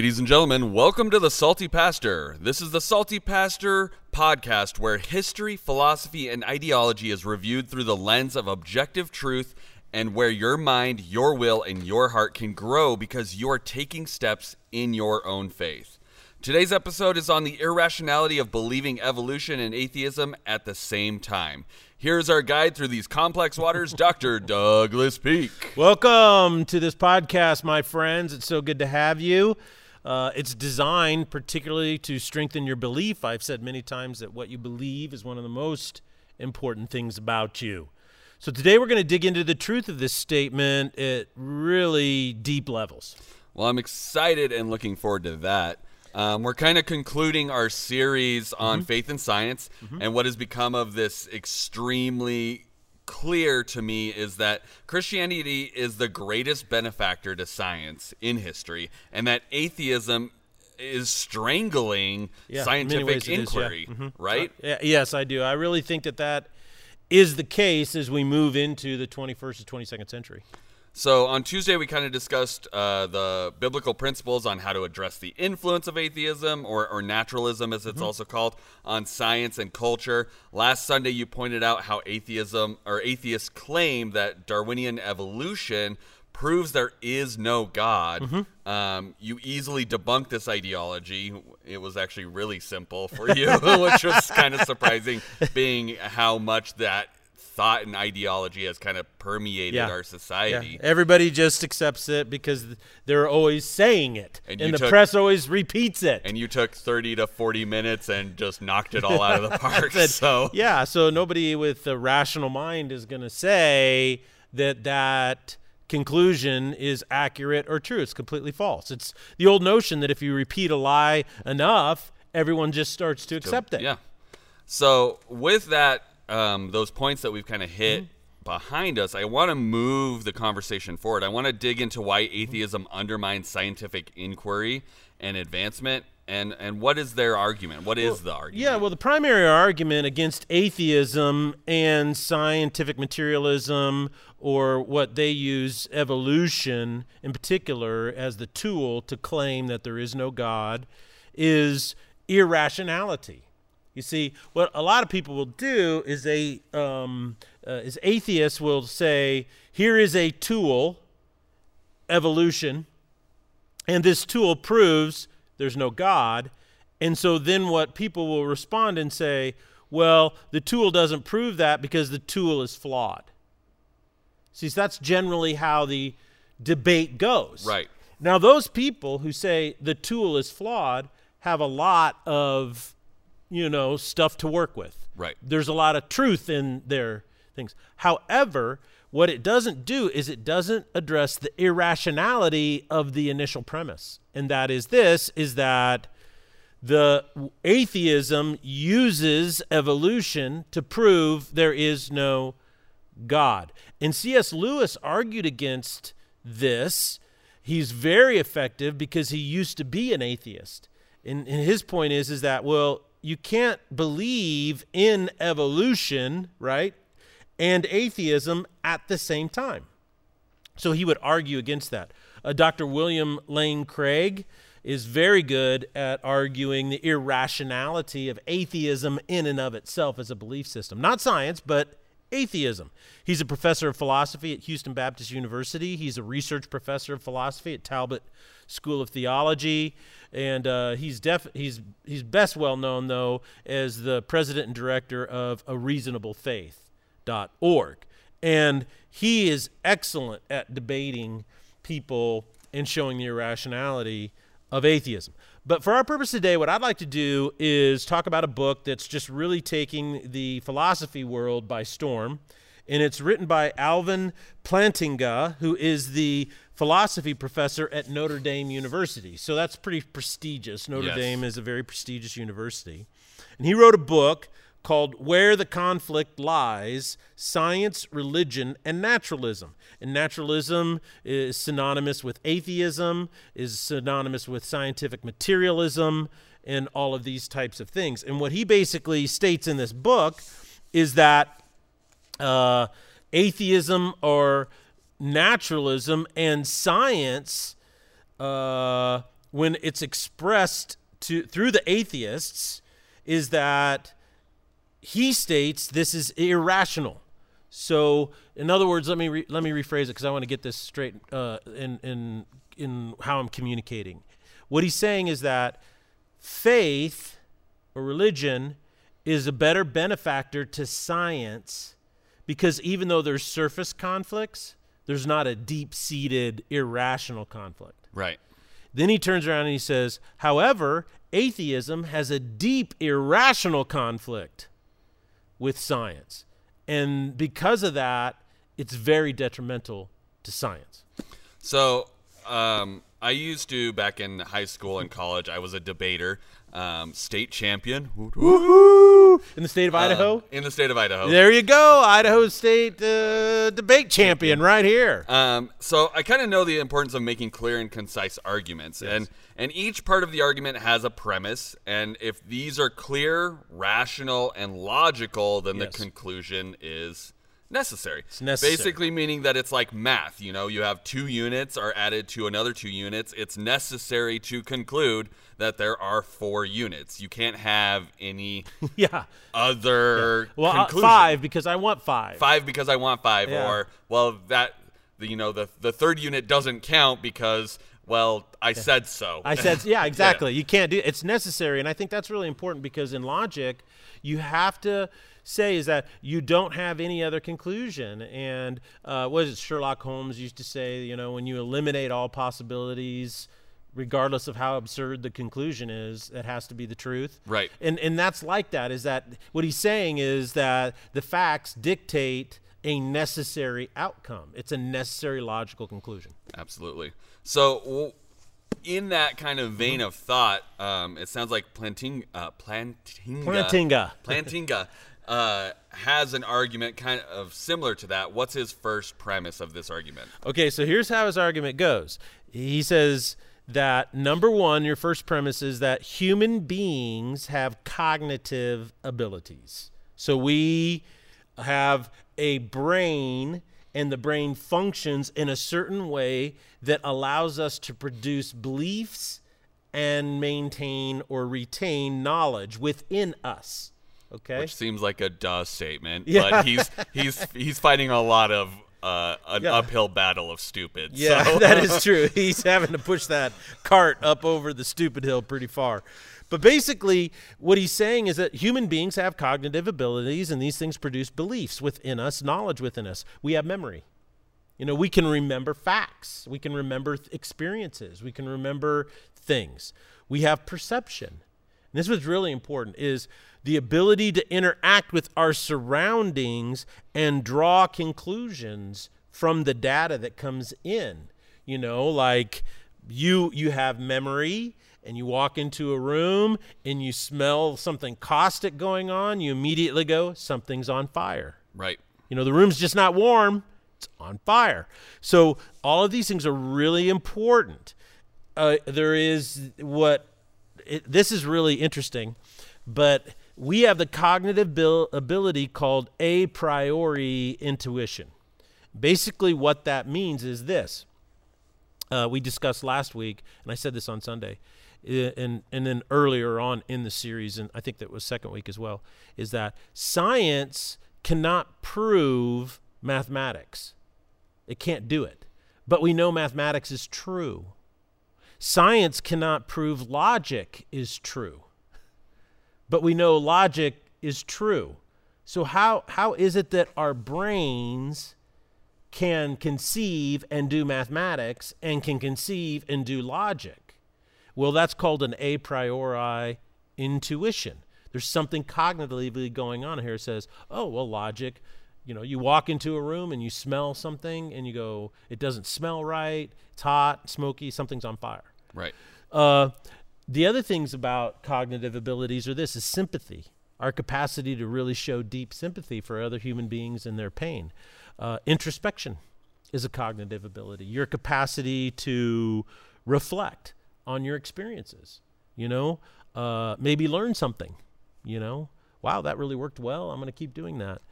Ladies and gentlemen, welcome to the Salty Pastor. This is the Salty Pastor podcast where history, philosophy, and ideology is reviewed through the lens of objective truth and where your mind, your will, and your heart can grow because you are taking steps in your own faith. Today's episode is on the irrationality of believing evolution and atheism at the same time. Here's our guide through these complex waters, Dr. Douglas Peak. Welcome to this podcast, my friends. It's so good to have you. Uh, it's designed particularly to strengthen your belief. I've said many times that what you believe is one of the most important things about you. So today we're going to dig into the truth of this statement at really deep levels. Well, I'm excited and looking forward to that. Um, we're kind of concluding our series on Mm-hmm. faith and science, and what has become of this extremely clear to me is that Christianity is the greatest benefactor to science in history, and that atheism is strangling Yeah, in many ways scientific yeah. inquiry, Mhm. right? Yeah, yes, I do. I really think that that is the case as we move into the 21st and 22nd century. So on Tuesday, we kind of discussed uh, the biblical principles on how to address the influence of atheism, or, or naturalism, as it's Mm-hmm. also called, on science and culture. Last Sunday, you pointed out how atheism or atheists claim that Darwinian evolution proves there is no God. Mm-hmm. Um, you easily debunked this ideology. It was actually really simple for you, which was kind of surprising, being how much that thought and ideology has kind of permeated Yeah. our Yeah, society. everybody just accepts it because they're always saying it, And and, the took- press always repeats it. and you took 30 to 40 minutes and just knocked it all out of the park. That- so yeah, so nobody with a rational mind is going to say that that conclusion is accurate or true. It's completely false. It's the old notion that if you repeat a lie enough, everyone just starts to accept it. yeah. So with that, um, those points that we've kind of hit Mm-hmm. behind us, I want to move the conversation forward. I want to dig into why atheism undermines scientific inquiry and advancement. And, and what is their argument? What is the argument? Yeah, well, the primary argument against atheism and scientific materialism, or what they use evolution in particular as the tool to claim that there is no God, is irrationality. You see, what a lot of people will do is they, um, uh, is atheists will say, here is a tool, evolution, and this tool proves there's no God. And so then what people will respond and say, well, the tool doesn't prove that because the tool is flawed. See, so that's generally how the debate goes. Right. Now, those people who say the tool is flawed have a lot of, you know, stuff to work with. Right. There's a lot of truth in their things. However, what it doesn't do is it doesn't address the irrationality of the initial premise. And that is this is that the atheism uses evolution to prove there is no God. And C.S. Lewis argued against this. He's very effective because he used to be an atheist. And, and his point is is that well, you can't believe in evolution, right? And atheism at the same time. So he would argue against that. Uh, Dr. William Lane Craig is very good at arguing the irrationality of atheism in and of itself as a belief system. Not science, but atheism. He's a professor of philosophy at Houston Baptist University. He's a research professor of philosophy at Talbot School of Theology, and uh, he's def- he's he's best well known though as the president and director of A Reasonable Faith.org. And he is excellent at debating people and showing the irrationality of atheism. But for our purpose today, what I'd like to do is talk about a book that's just really taking the philosophy world by storm. And it's written by Alvin Plantinga, who is the philosophy professor at Notre Dame University. So that's pretty prestigious. Notre Yes. Dame is a very prestigious university. And he wrote a book called Where the Conflict Lies Science, Religion, and Naturalism. And naturalism is synonymous with atheism, is synonymous with scientific materialism, and all of these types of things. And what he basically states in this book is that uh, atheism or naturalism and science uh, when it's expressed to through the atheists is that he states this is irrational. So, in other words, let me re- let me rephrase it because I want to get this straight uh, in in in how I'm communicating. What he's saying is that faith or religion is a better benefactor to science because even though there's surface conflicts, there's not a deep-seated irrational conflict. Right. Then he turns around and he says, however, atheism has a deep irrational conflict with science. And because of that, it's very detrimental to science. So, um, I used to back in high school and college. I was a debater, um, state champion. Woohoo! In the state of Uh, Idaho? in the state of Idaho. there you go. Idaho State uh, debate champion right here. Um, so I kind of know the importance of making clear and concise arguments, and and each part of the argument has a premise, and if these are clear, rational, and logical, then Yes. the conclusion is necessary. It's necessary. Basically, meaning that it's like math. You know, you have two units are added to another two units. It's necessary to conclude that there are four units. You can't have any yeah. other Well, uh, conclusion five because I want five. five because I want five, Yeah. or well that the, you know the the third unit doesn't count because well I said so. I said, yeah, exactly. You can't do it's necessary, and I think that's really important because in logic, you have to say is that you don't have any other conclusion. And uh, what is it? Sherlock Holmes used to say, you know, when you eliminate all possibilities, regardless of how absurd the conclusion is, it has to be the truth. Right. And and that's like that. Is that what he's saying is that the facts dictate a necessary outcome. It's a necessary logical conclusion. Absolutely. So. in that kind of vein of thought, um, it sounds like Planting, uh, Plantinga, Plantinga. Plantinga uh, has an argument kind of similar to that. What's his first premise of this argument? Okay, so here's how his argument goes. He says that number one, your first premise is that human beings have cognitive abilities. So we have a brain, and the brain functions in a certain way that allows us to produce beliefs and maintain or retain knowledge within us. Okay? Which seems like a duh statement, Yeah. but he's he's he's fighting a lot of uh, an Yeah. uphill battle of stupid. Yeah, so- that is true. He's having to push that cart up over the stupid hill pretty far. But basically, what he's saying is that human beings have cognitive abilities, and these things produce beliefs within us, knowledge within us. We have memory. You know, we can remember facts, we can remember th- experiences, we can remember things. We have perception. And this was really important is the ability to interact with our surroundings and draw conclusions from the data that comes in. You know, like you you have memory and you walk into a room and you smell something caustic going on, you immediately go something's on fire. right. You know, the room's just not warm, it's on fire. So, all of these things are really important. Uh, there is what it, this is really interesting, but we have the cognitive bil- ability called a priori intuition. Basically, what that means is this. Uh, we discussed last week, and I said this on Sunday, and and then earlier on in the series, and I think that was second week as well, is that science cannot prove mathematics. It can't do it, but we know mathematics is true. Science cannot prove logic is true, but we know logic is true. So how how is it that our brains can conceive and do mathematics and can conceive and do logic. Well, that's called an a priori intuition. There's something cognitively going on here. It says, oh, well, logic, you know, you walk into a room and you smell something and you go, it doesn't smell right, it's hot, smoky, something's on fire. Right. Uh, the other things about cognitive abilities are this is sympathy. Our capacity to really show deep sympathy for other human beings and their pain. Uh, introspection is a cognitive ability. Your capacity to reflect on your experiences you know? Uh, maybe learn something you know? Wow that really worked well. I'm going to keep doing that.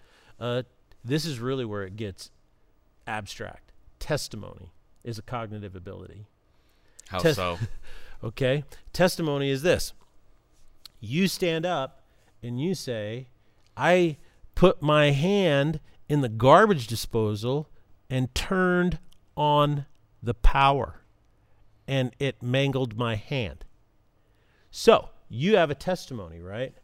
Uh, this is really where it gets abstract. Testimony is a cognitive ability. How Tes- so? Okay? Testimony is this you stand up and you say, I put my hand in the garbage disposal and turned on the power, and it mangled my hand. So you have a testimony, right?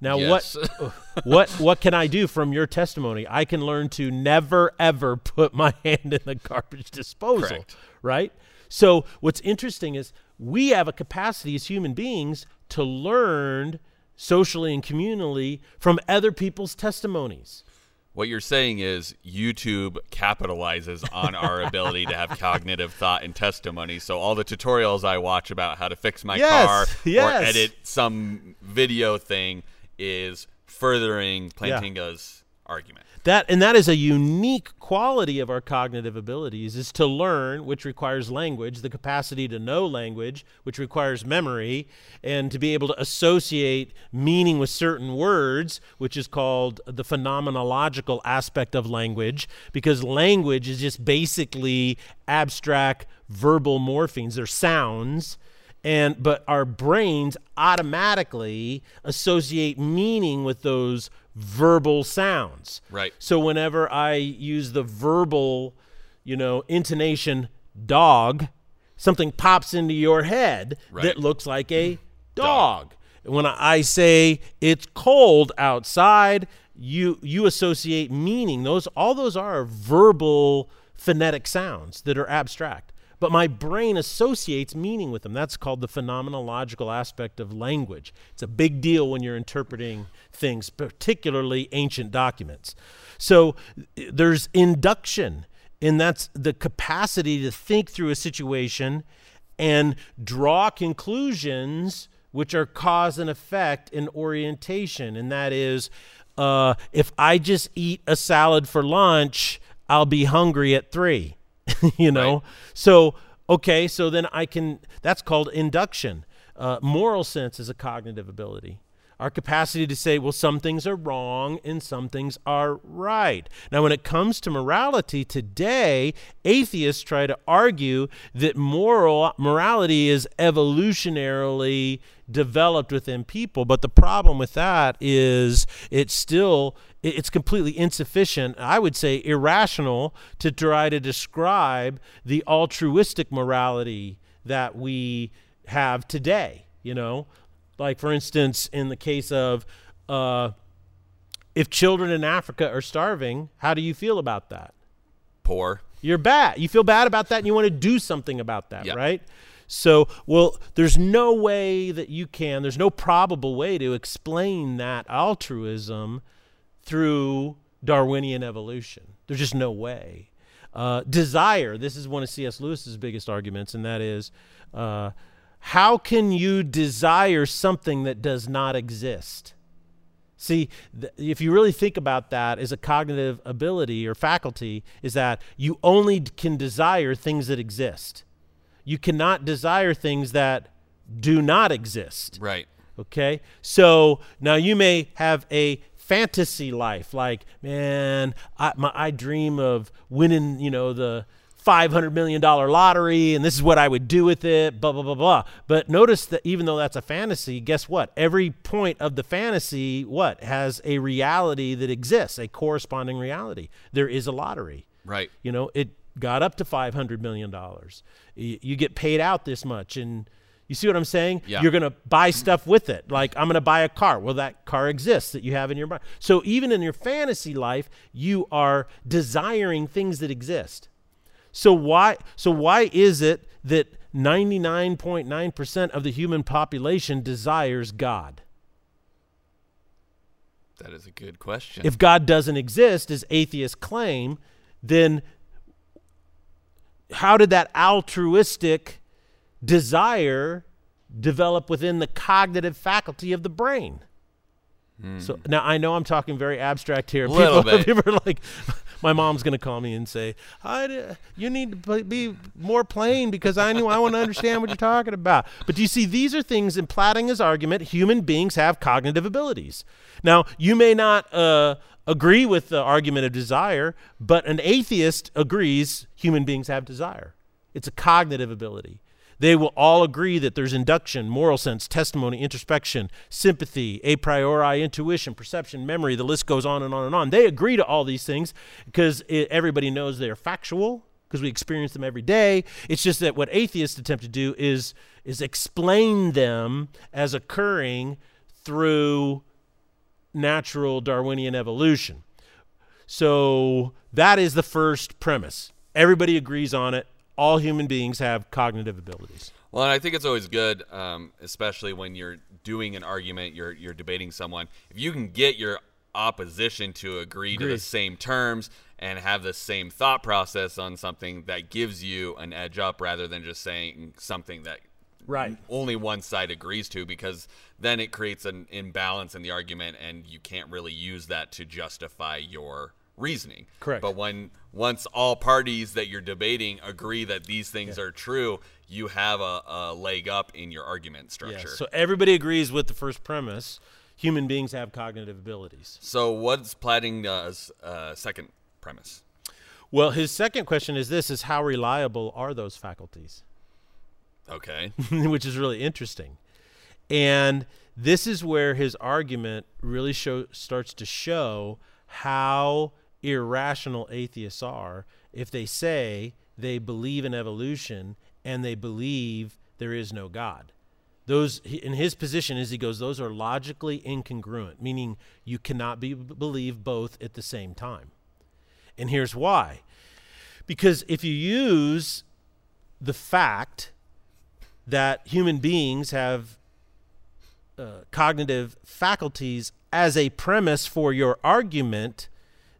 Now Yes. what what what can I do from your testimony? I can learn to never ever put my hand in the garbage disposal, Correct. right? So what's interesting is we have a capacity as human beings to learn socially and communally from other people's testimonies. What you're saying is YouTube capitalizes on our ability to have cognitive thought and testimony. So all the tutorials I watch about how to fix my Yes, car yes. or edit some video thing is furthering Plantinga's argument. That and that is a unique quality of our cognitive abilities is to learn, which requires language, the capacity to know language, which requires memory, and to be able to associate meaning with certain words, which is called the phenomenological aspect of language, because language is just basically abstract verbal morphemes. They're sounds and but our brains automatically associate meaning with those verbal sounds. Right. so whenever i use the verbal you know intonation dog something pops into your head Right. that looks like a dog. When I say it's cold outside you you associate meaning. Those all those are verbal phonetic sounds that are abstract but my brain associates meaning with them. That's called the phenomenological aspect of language. It's a big deal when you're interpreting things, particularly ancient documents. So there's induction, and that's the capacity to think through a situation and draw conclusions which are cause and effect in orientation. And that is, uh, if I just eat a salad for lunch, I'll be hungry at three. you know? Right. so okay so then i can that's called induction. Uh, moral sense is a cognitive ability. Our capacity to say well some things are wrong and some things are right. Now when it comes to morality today atheists try to argue that moral morality is evolutionarily developed within people but the problem with that is it's still it- it's completely insufficient i would say irrational to try to describe the altruistic morality that we have today you know like for instance in the case of uh, if children in africa are starving how do you feel about that Poor. you're bad. You feel bad about that and you want to do something about that, Yeah. right? So, well, there's no way that you can, there's no probable way to explain that altruism through Darwinian evolution. There's just no way. Uh, desire, this is one of C.S. Lewis's biggest arguments, and that is uh, how can you desire something that does not exist? See, th- if you really think about that as a cognitive ability or faculty, is that you only can desire things that exist. You cannot desire things that do not exist. Right. Okay? So now you may have a fantasy life like, man, I, my, I dream of winning, you know, the $500 million lottery and this is what I would do with it, blah, blah, blah, blah. But notice that even though that's a fantasy, guess what? Every point of the fantasy, what? Has a reality that exists, a corresponding reality. There is a lottery. Right. You know, it got up to five hundred million dollars. You, you get paid out this much, and you see what I'm saying? Yeah. You're gonna buy stuff with it. Like I'm gonna buy a car. Well, that car exists that you have in your mind. So even in your fantasy life, you are desiring things that exist. So why? So why is it that 99.9% of the human population desires God? That is a good question. If God doesn't exist, as atheists claim, then how did that altruistic desire develop within the cognitive faculty of the brain? So now I know I'm talking very abstract here. Little people, bit. people are like, my mom's gonna call me and say, I, "You need to be more plain because I knew I want to understand what you're talking about." But do you see? These are things in Plantinga's argument. Human beings have cognitive abilities. Now you may not uh, agree with the argument of desire, but an atheist agrees human beings have desire. It's a cognitive ability They will all agree that there's induction, moral sense, testimony, introspection, sympathy, a priori, intuition, perception, memory. The list goes on and on and on. They agree to all these things because it, everybody knows they're factual because we experience them every day. It's just that what atheists attempt to do is is explain them as occurring through natural Darwinian evolution. So that is the first premise. Everybody agrees on it. All human beings have cognitive abilities. Well, and I think it's always good, um, especially when you're doing an argument, you're you're debating someone. If you can get your opposition to agree, agree. to the same terms and have the same thought process on something that gives you an edge up, rather than just saying something that right only one side agrees to, because then it creates an imbalance in the argument, and you can't really use that to justify your reasoning. Correct. But when once all parties that you're debating agree that these things yeah. are true, you have a, a, leg up in your argument structure. Yeah. So everybody agrees with the first premise: human beings have cognitive abilities. So what's Plantinga's uh, second premise? Well, his second question is this: is how reliable are those faculties? Okay. Which is really interesting, and this is where his argument really show starts to show how irrational atheists are if they say they believe in evolution and they believe there is no God. Those in his position as he goes, those are logically incongruent, meaning you cannot be believe both at the same time. And here's why. Because if you use the fact that human beings have uh, cognitive faculties as a premise for your argument,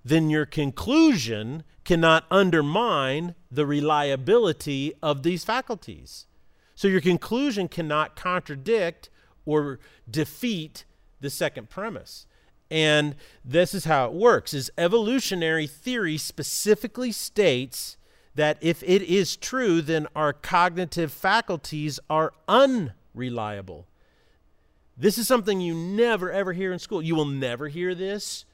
then your conclusion cannot undermine the reliability of these faculties. So your conclusion cannot contradict or defeat the second premise. And this is how it works is evolutionary theory specifically states that if it is true then our cognitive faculties are unreliable. This is something you never ever hear in school. You will never hear this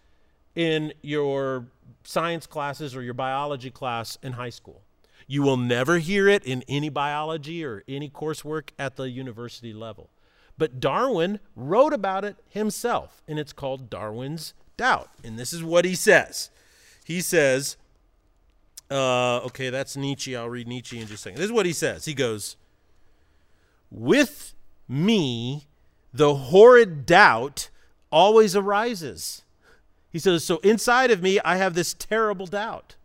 in your science classes or your biology class in high school. You will never hear it in any biology or any coursework at the university level. But Darwin wrote about it himself, and it's called Darwin's Doubt. And this is what he says. He says, uh, okay, that's Nietzsche. I'll read Nietzsche in just a second. This is what he says. He goes, With me, the horrid doubt always arises. He says, So inside of me, I have this terrible doubt.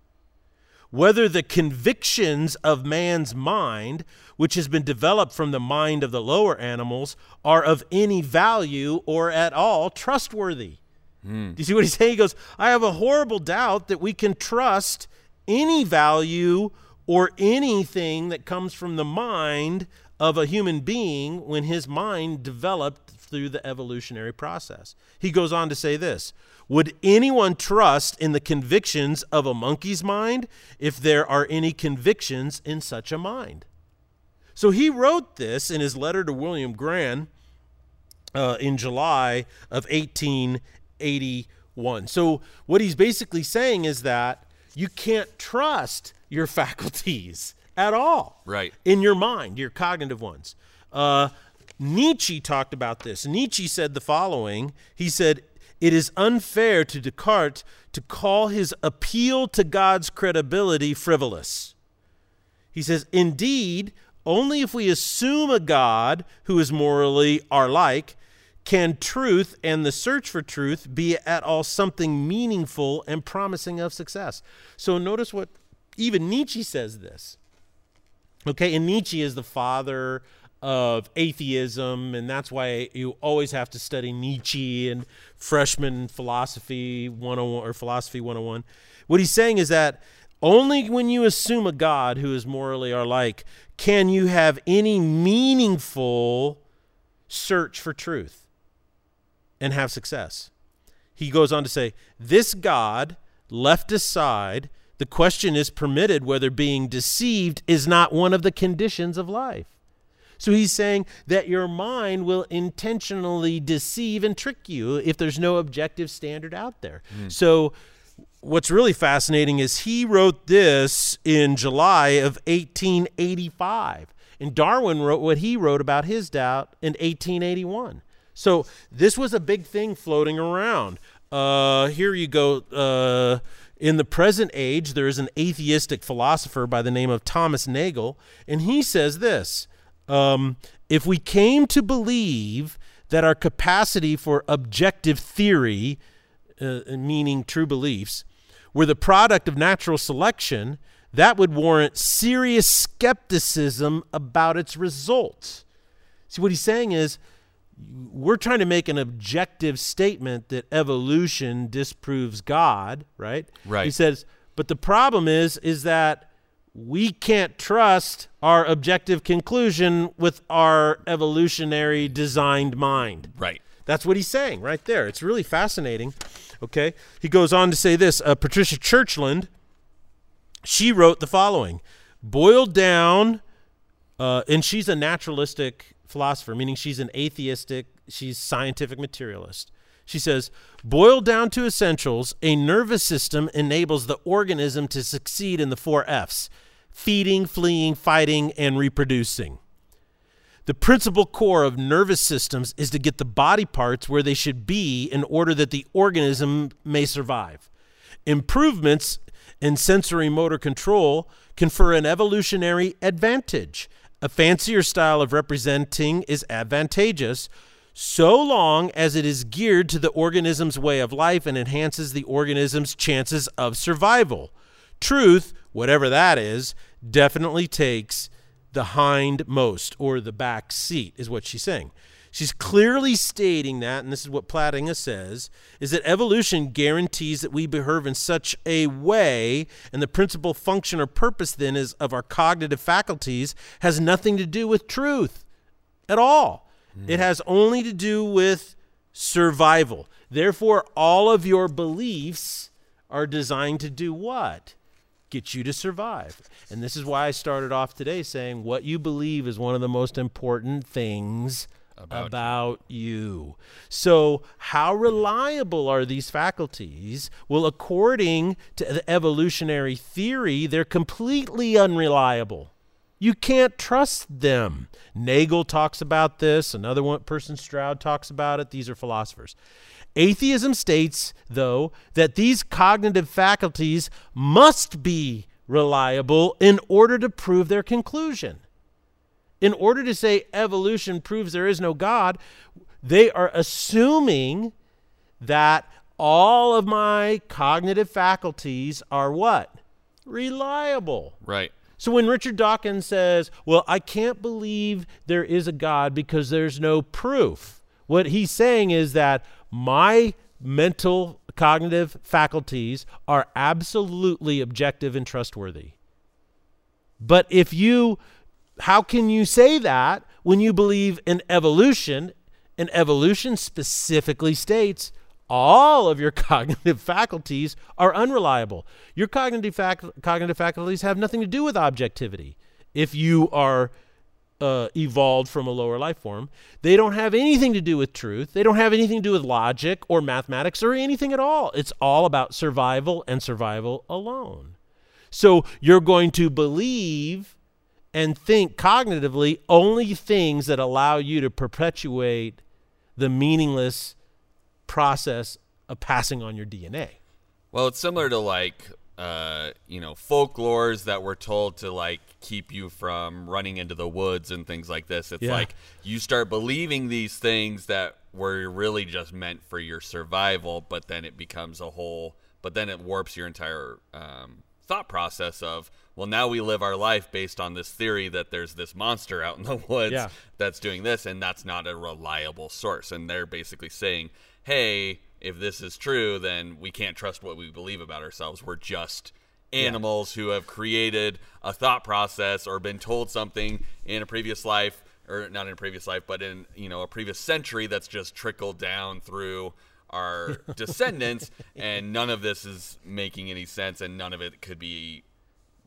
Whether the convictions of man's mind, which has been developed from the mind of the lower animals, are of any value or at all trustworthy. Mm. Do you see what he's saying? He goes, I have a horrible doubt that we can trust any value or anything that comes from the mind of a human being when his mind developed through the evolutionary process. He goes on to say this Would anyone trust in the convictions of a monkey's mind if there are any convictions in such a mind? So he wrote this in his letter to William Graham uh, in July of 1881. So what he's basically saying is that you can't trust your faculties at all. Right. In your mind, your cognitive ones. Uh, Nietzsche talked about this. Nietzsche said the following He said, It is unfair to Descartes to call his appeal to God's credibility frivolous. He says, Indeed, only if we assume a God who is morally our like can truth and the search for truth be at all something meaningful and promising of success. So notice what even Nietzsche says this. Okay, and Nietzsche is the father of atheism, and that's why you always have to study Nietzsche and freshman philosophy 101 or philosophy 101. What he's saying is that only when you assume a God who is morally our like can you have any meaningful search for truth and have success. He goes on to say, This God left aside the question is permitted whether being deceived is not one of the conditions of life. So he's saying that your mind will intentionally deceive and trick you if there's no objective standard out there. Mm. So what's really fascinating is he wrote this in July of 1885. And Darwin wrote what he wrote about his doubt in 1881. So this was a big thing floating around. Uh, here you go. Uh, in the present age, there is an atheistic philosopher by the name of Thomas Nagel, and he says this um, If we came to believe that our capacity for objective theory, uh, meaning true beliefs, were the product of natural selection, that would warrant serious skepticism about its results. See, what he's saying is, we're trying to make an objective statement that evolution disproves God, right? Right. He says, but the problem is, is that we can't trust our objective conclusion with our evolutionary designed mind. Right. That's what he's saying right there. It's really fascinating. Okay. He goes on to say this uh, Patricia Churchland, she wrote the following boiled down, uh, and she's a naturalistic philosopher, meaning she's an atheistic, she's scientific materialist. She says, boiled down to essentials, a nervous system enables the organism to succeed in the four F's feeding, fleeing, fighting, and reproducing. The principal core of nervous systems is to get the body parts where they should be in order that the organism may survive. Improvements in sensory motor control confer an evolutionary advantage. A fancier style of representing is advantageous so long as it is geared to the organism's way of life and enhances the organism's chances of survival. Truth, whatever that is, definitely takes the hindmost or the back seat, is what she's saying. She's clearly stating that, and this is what Plantinga says, is that evolution guarantees that we behave in such a way, and the principal function or purpose then is of our cognitive faculties has nothing to do with truth at all. Mm. It has only to do with survival. Therefore, all of your beliefs are designed to do what? Get you to survive. And this is why I started off today saying what you believe is one of the most important things about, about you. you. So, how reliable are these faculties? Well, according to the evolutionary theory, they're completely unreliable. You can't trust them. Nagel talks about this. Another one person, Stroud, talks about it. These are philosophers. Atheism states, though, that these cognitive faculties must be reliable in order to prove their conclusion. In order to say evolution proves there is no God, they are assuming that all of my cognitive faculties are what? Reliable. Right. So when Richard Dawkins says, Well, I can't believe there is a God because there's no proof, what he's saying is that my mental cognitive faculties are absolutely objective and trustworthy. But if you, how can you say that when you believe in evolution? And evolution specifically states all of your cognitive faculties are unreliable. Your cognitive, fac- cognitive faculties have nothing to do with objectivity. If you are uh, evolved from a lower life form, they don't have anything to do with truth. They don't have anything to do with logic or mathematics or anything at all. It's all about survival and survival alone. So you're going to believe and think cognitively only things that allow you to perpetuate the meaningless process of passing on your DNA. Well, it's similar to like uh, you know folklores that were told to like keep you from running into the woods and things like this. It's yeah. like you start believing these things that were really just meant for your survival, but then it becomes a whole. But then it warps your entire um, thought process of well now we live our life based on this theory that there's this monster out in the woods yeah. that's doing this and that's not a reliable source and they're basically saying hey, if this is true, then we can't trust what we believe about ourselves. We're just animals yeah. who have created a thought process or been told something in a previous life or not in a previous life but in you know a previous century that's just trickled down through our descendants and none of this is making any sense and none of it could be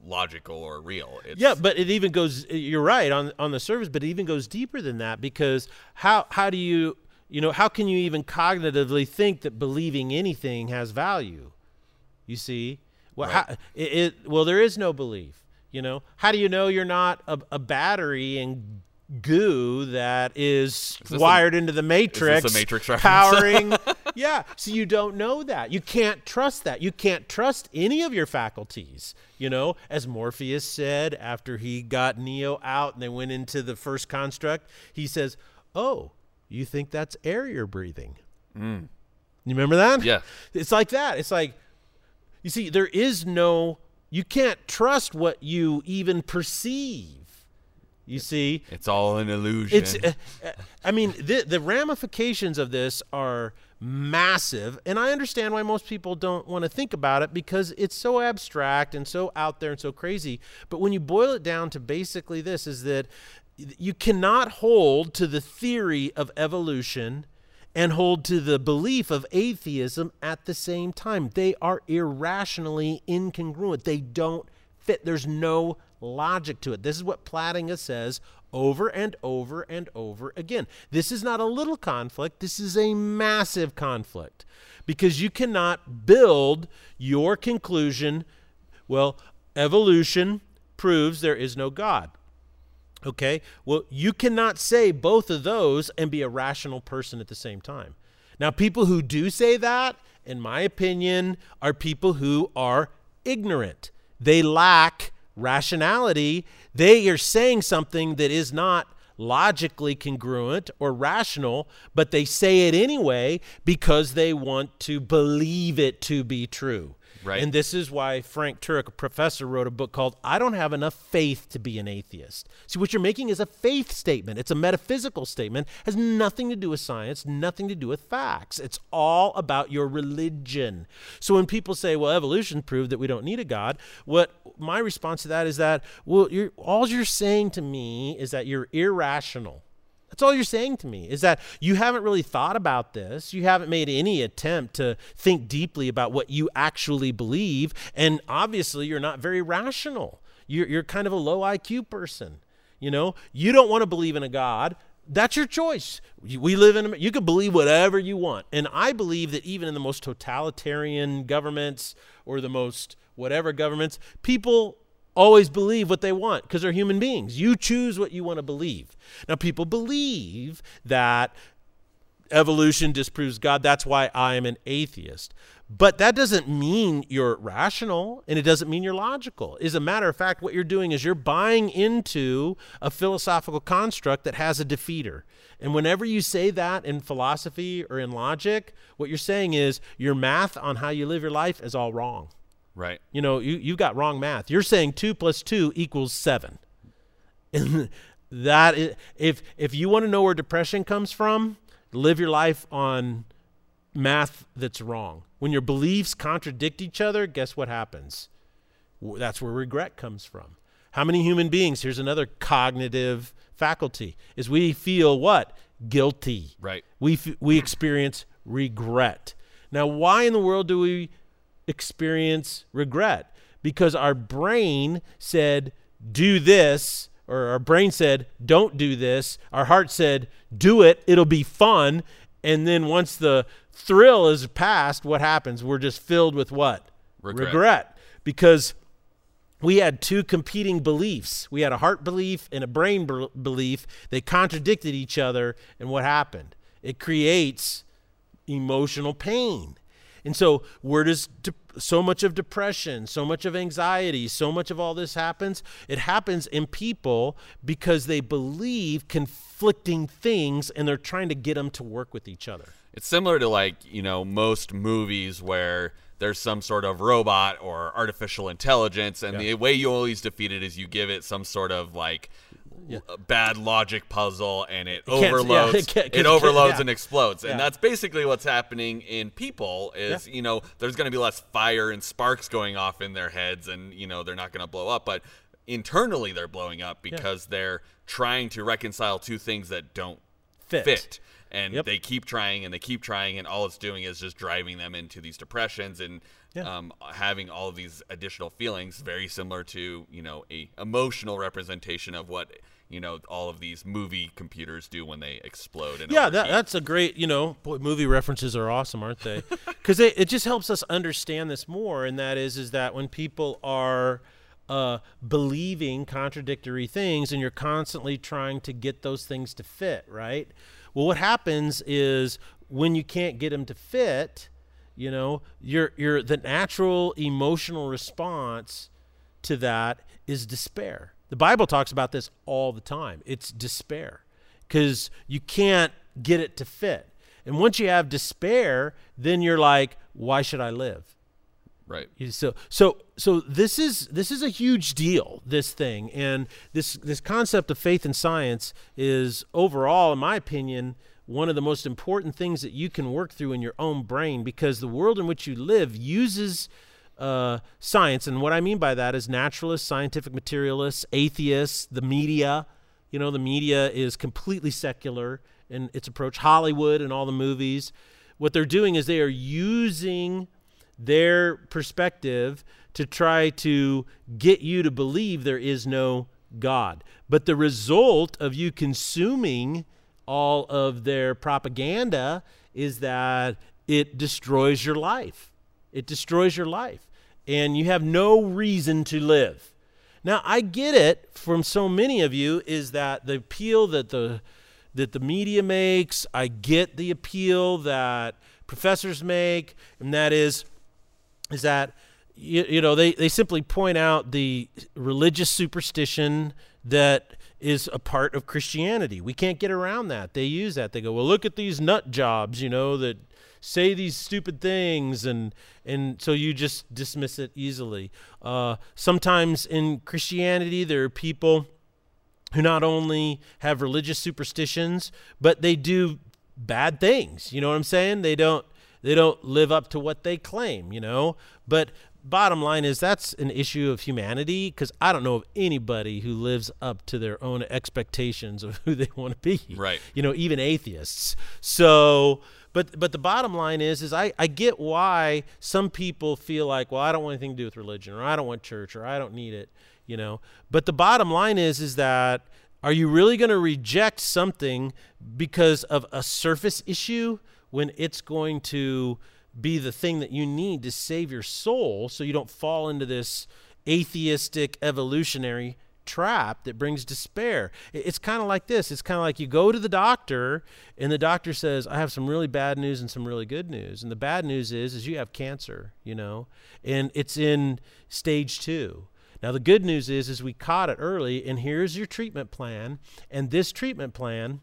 logical or real it's, yeah but it even goes you're right on on the surface but it even goes deeper than that because how how do you you know, how can you even cognitively think that believing anything has value? You see, well, right. how, it, it, well, there is no belief. You know, how do you know you're not a, a battery and goo that is, this wired into the matrix, a Matrix powering? yeah, so you don't know that. You can't trust that. You can't trust any of your faculties. You know, as Morpheus said after he got Neo out and they went into the first construct, he says, "Oh, you think that's air you're breathing?" You remember that? Yeah. It's like that. It's like, you see, there is no, you can't trust what you even perceive. You see, It's all an illusion. it's, uh, uh, I mean, the, the ramifications of this are massive. And I understand why most people don't want to think about it because it's so abstract and so out there and so crazy. But when you boil it down to basically this, is that you cannot hold to the theory of evolution and hold to the belief of atheism at the same time. They are irrationally incongruent. They don't fit. There's no logic to it. This is what Plantinga says over and over and over again. This is not a little conflict, this is a massive conflict because you cannot build your conclusion. Well, evolution proves there is no God. Okay? Well, you cannot say both of those and be a rational person at the same time. Now, people who do say that, in my opinion, are people who are ignorant. They lack rationality. They are saying something that is not logically congruent or rational, but they say it anyway because they want to believe it to be true. Right. And this is why Frank Turek, a professor, wrote a book called I Don't Have Enough Faith to Be an Atheist. See, what you're making is a faith statement. It's a metaphysical statement, has nothing to do with science, nothing to do with facts. It's all about your religion. So when people say, well, evolution proved that we don't need a God, what my response to that is that, well, you're, all you're saying to me is that you're irrational. That's all you're saying to me is that you haven't really thought about this. You haven't made any attempt to think deeply about what you actually believe. And obviously, you're not very rational. You're, you're kind of a low IQ person. You know, you don't want to believe in a God. That's your choice. We live in, a you can believe whatever you want. And I believe that even in the most totalitarian governments or the most whatever governments, people always believe what they want because they're human beings. You choose what you want to believe. Now, people believe that evolution disproves God. That's why I am an atheist. But that doesn't mean you're rational and it doesn't mean you're logical. As a matter of fact, what you're doing is you're buying into a philosophical construct that has a defeater. And whenever you say that in philosophy or in logic, what you're saying is your math on how you live your life is all wrong. Right. You know, you, you've got wrong math. You're saying two plus two equals seven. And that is, if if you want to know where depression comes from, live your life on math that's wrong. When your beliefs contradict each other, guess what happens? That's where regret comes from. How many human beings? Here's another cognitive faculty: is we feel what guilty. Right. We f- we experience regret. Now, why in the world do we experience regret? Because our brain said, "Do this," or our brain said, "Don't do this." Our heart said, "Do it. It'll be fun." And then once the thrill is past, what happens? We're just filled with what? Regret. Because we had two competing beliefs. We had a heart belief and a brain bel- belief. They contradicted each other, and what happened? It creates emotional pain. And so, where does de- so much of depression, so much of anxiety, so much of all this happens? It happens in people because they believe conflicting things and they're trying to get them to work with each other. It's similar to like, you know, most movies where there's some sort of robot or artificial intelligence and the way you always defeat it is you give it some sort of like l- bad logic puzzle and it, yeah, overloads it can't- it it overloads yeah. and explodes. Yeah. And that's basically what's happening in people is, Yeah. you know, there's going to be less fire and sparks going off in their heads and, you know, they're not going to blow up, but internally they're blowing up because they're trying to reconcile two things that don't Fit. fit and Yep. they keep trying and they keep trying and all it's doing is just driving them into these depressions and Yeah. um, having all of these additional feelings very similar to you know a emotional representation of what you know all of these movie computers do when they explode and Yeah, that, that's a great, you know, boy, movie references are awesome, aren't they? Because it, it just helps us understand this more. And that is, is that when people are uh, believing contradictory things and you're constantly trying to get those things to fit, right? Well, what happens is when you can't get them to fit, you know, your your the natural emotional response to that is despair. The Bible talks about this all the time. It's despair because you can't get it to fit. And once you have despair, then you're like, why should I live? Right. So so so this is this is a huge deal. This thing and this this concept of faith and science is overall, in my opinion, one of the most important things that you can work through in your own brain because the world in which you live uses uh, science, and what I mean by that is naturalists, scientific materialists, atheists, the media. You know, the media is completely secular in its approach. Hollywood and all the movies, what they're doing is they are using their perspective to try to get you to believe there is no God. But the result of you consuming all of their propaganda is that it destroys your life. It destroys your life. And you have no reason to live. Now, I get it from so many of you is that the appeal that the that the media makes, I get the appeal that professors make, and that is is that you, you know they, they simply point out the religious superstition that is a part of Christianity. We can't get around that. They use that. They go, well, look at these nut jobs, you know, that say these stupid things, and and so you just dismiss it easily. Uh, sometimes in Christianity, there are people who not only have religious superstitions, but they do bad things. You know what I'm saying? They don't they don't live up to what they claim, you know. But bottom line is that's an issue of humanity because I don't know of anybody who lives up to their own expectations of who they want to be. Right. You know, even atheists. So, but but the bottom line is is I I get why some people feel like, well, I don't want anything to do with religion, or I don't want church, or I don't need it. You know. But the bottom line is is that are you really going to reject something because of a surface issue? When it's going to be the thing that you need to save your soul so you don't fall into this atheistic evolutionary trap that brings despair. It's kind of like this. It's kind of like you go to the doctor and the doctor says, "I have some really bad news and some really good news." And the bad news is is you have cancer, you know, and it's in stage 2. Now the good news is is we caught it early and here's your treatment plan and this treatment plan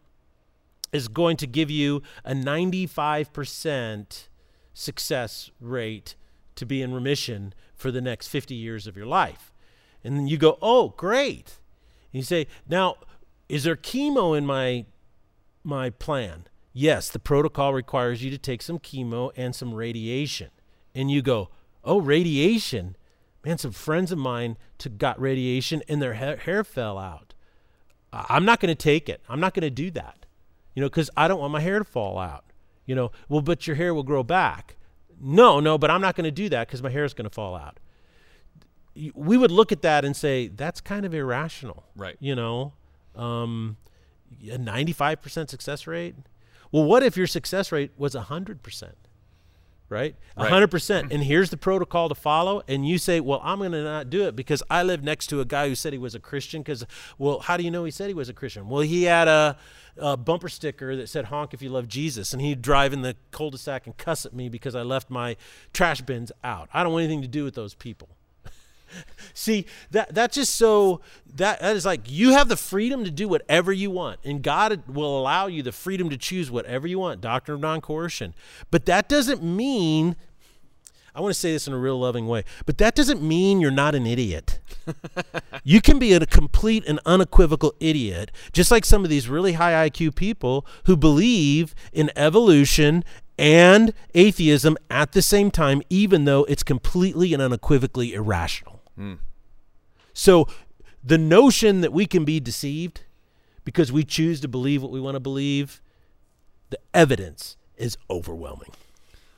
is going to give you a 95% success rate to be in remission for the next 50 years of your life. And then you go, oh, great. And you say, now, is there chemo in my my plan? Yes, the protocol requires you to take some chemo and some radiation. And you go, oh, radiation. Man, some friends of mine took, got radiation and their hair, hair fell out. I'm not going to take it. I'm not going to do that you know, because I don't want my hair to fall out. You know, well, but your hair will grow back. No, no, but I'm not going to do that because my hair is going to fall out. We would look at that and say that's kind of irrational, right? You know, um, a 95% success rate. Well, what if your success rate was 100%? Right? Hundred percent. And here's the protocol to follow. And you say, well, I'm going to not do it because I live next to a guy who said he was a Christian. Because, well, how do you know he said he was a Christian? Well, he had a, a bumper sticker that said "Honk if you love Jesus," and he'd drive in the cul-de-sac and cuss at me because I left my trash bins out. I don't want anything to do with those people. See, that that's just so that that is like you have the freedom to do whatever you want, and God will allow you the freedom to choose whatever you want. Doctrine of non-coercion, but that doesn't mean. I want to say this in a real loving way, but that doesn't mean you're not an idiot. you can be a complete and unequivocal idiot, just like some of these really high IQ people who believe in evolution and atheism at the same time, even though it's completely and unequivocally irrational. Mm. So the notion that we can be deceived because we choose to believe what we want to believe, the evidence is overwhelming.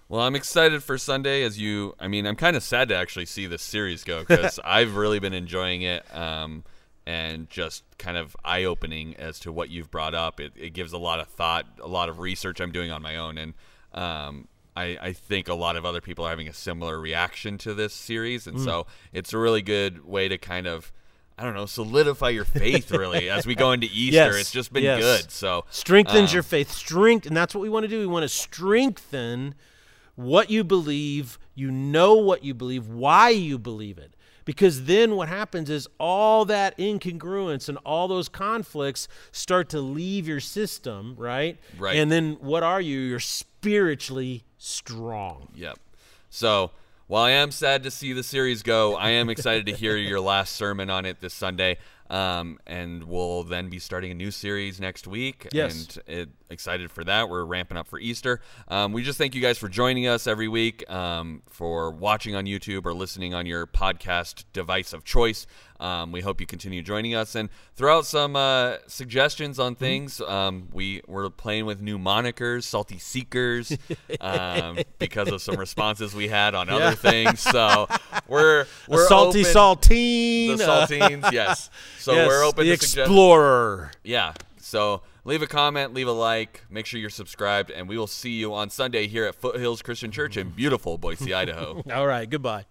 Well, I'm excited for Sunday as you. I mean, I'm kind of sad to actually see this series go because I've really been enjoying it um, and just kind of eye opening as to what you've brought up. It, it, gives a lot of thought, a lot of research I'm doing on my own. And um, I, I think a lot of other people are having a similar reaction to this series, Mm. and so it's a really good way to kind of I don't know solidify your faith really as we go into Easter. Yes, It's just been yes. good. So strengthens um, your faith strength and that's what we want to do we want to strengthen what you believe you know what you believe why you believe it because then what happens is all that incongruence and all those conflicts start to leave your system right Right. and then what are you you're spiritually strong Yep. So while I am sad to see the series go, I am excited to hear your last sermon on it this Sunday. Um, and we'll then be starting a new series next week. Yes. And it, excited for that. We're ramping up for Easter. Um, we just thank you guys for joining us every week, um, for watching on YouTube or listening on your podcast device of choice. Um, we hope you continue joining us and throw out some uh, suggestions on things. Um, we we're playing with new monikers, salty seekers, um, because of some responses we had on Yeah. other things. So we're we're a salty open- saltine the uh, saltines, yes. So yes, we're open the to suggest- explorer yeah. So leave a comment, leave a like, make sure you're subscribed, and we will see you on Sunday here at Foothills Christian Church in beautiful Boise, Idaho. all right goodbye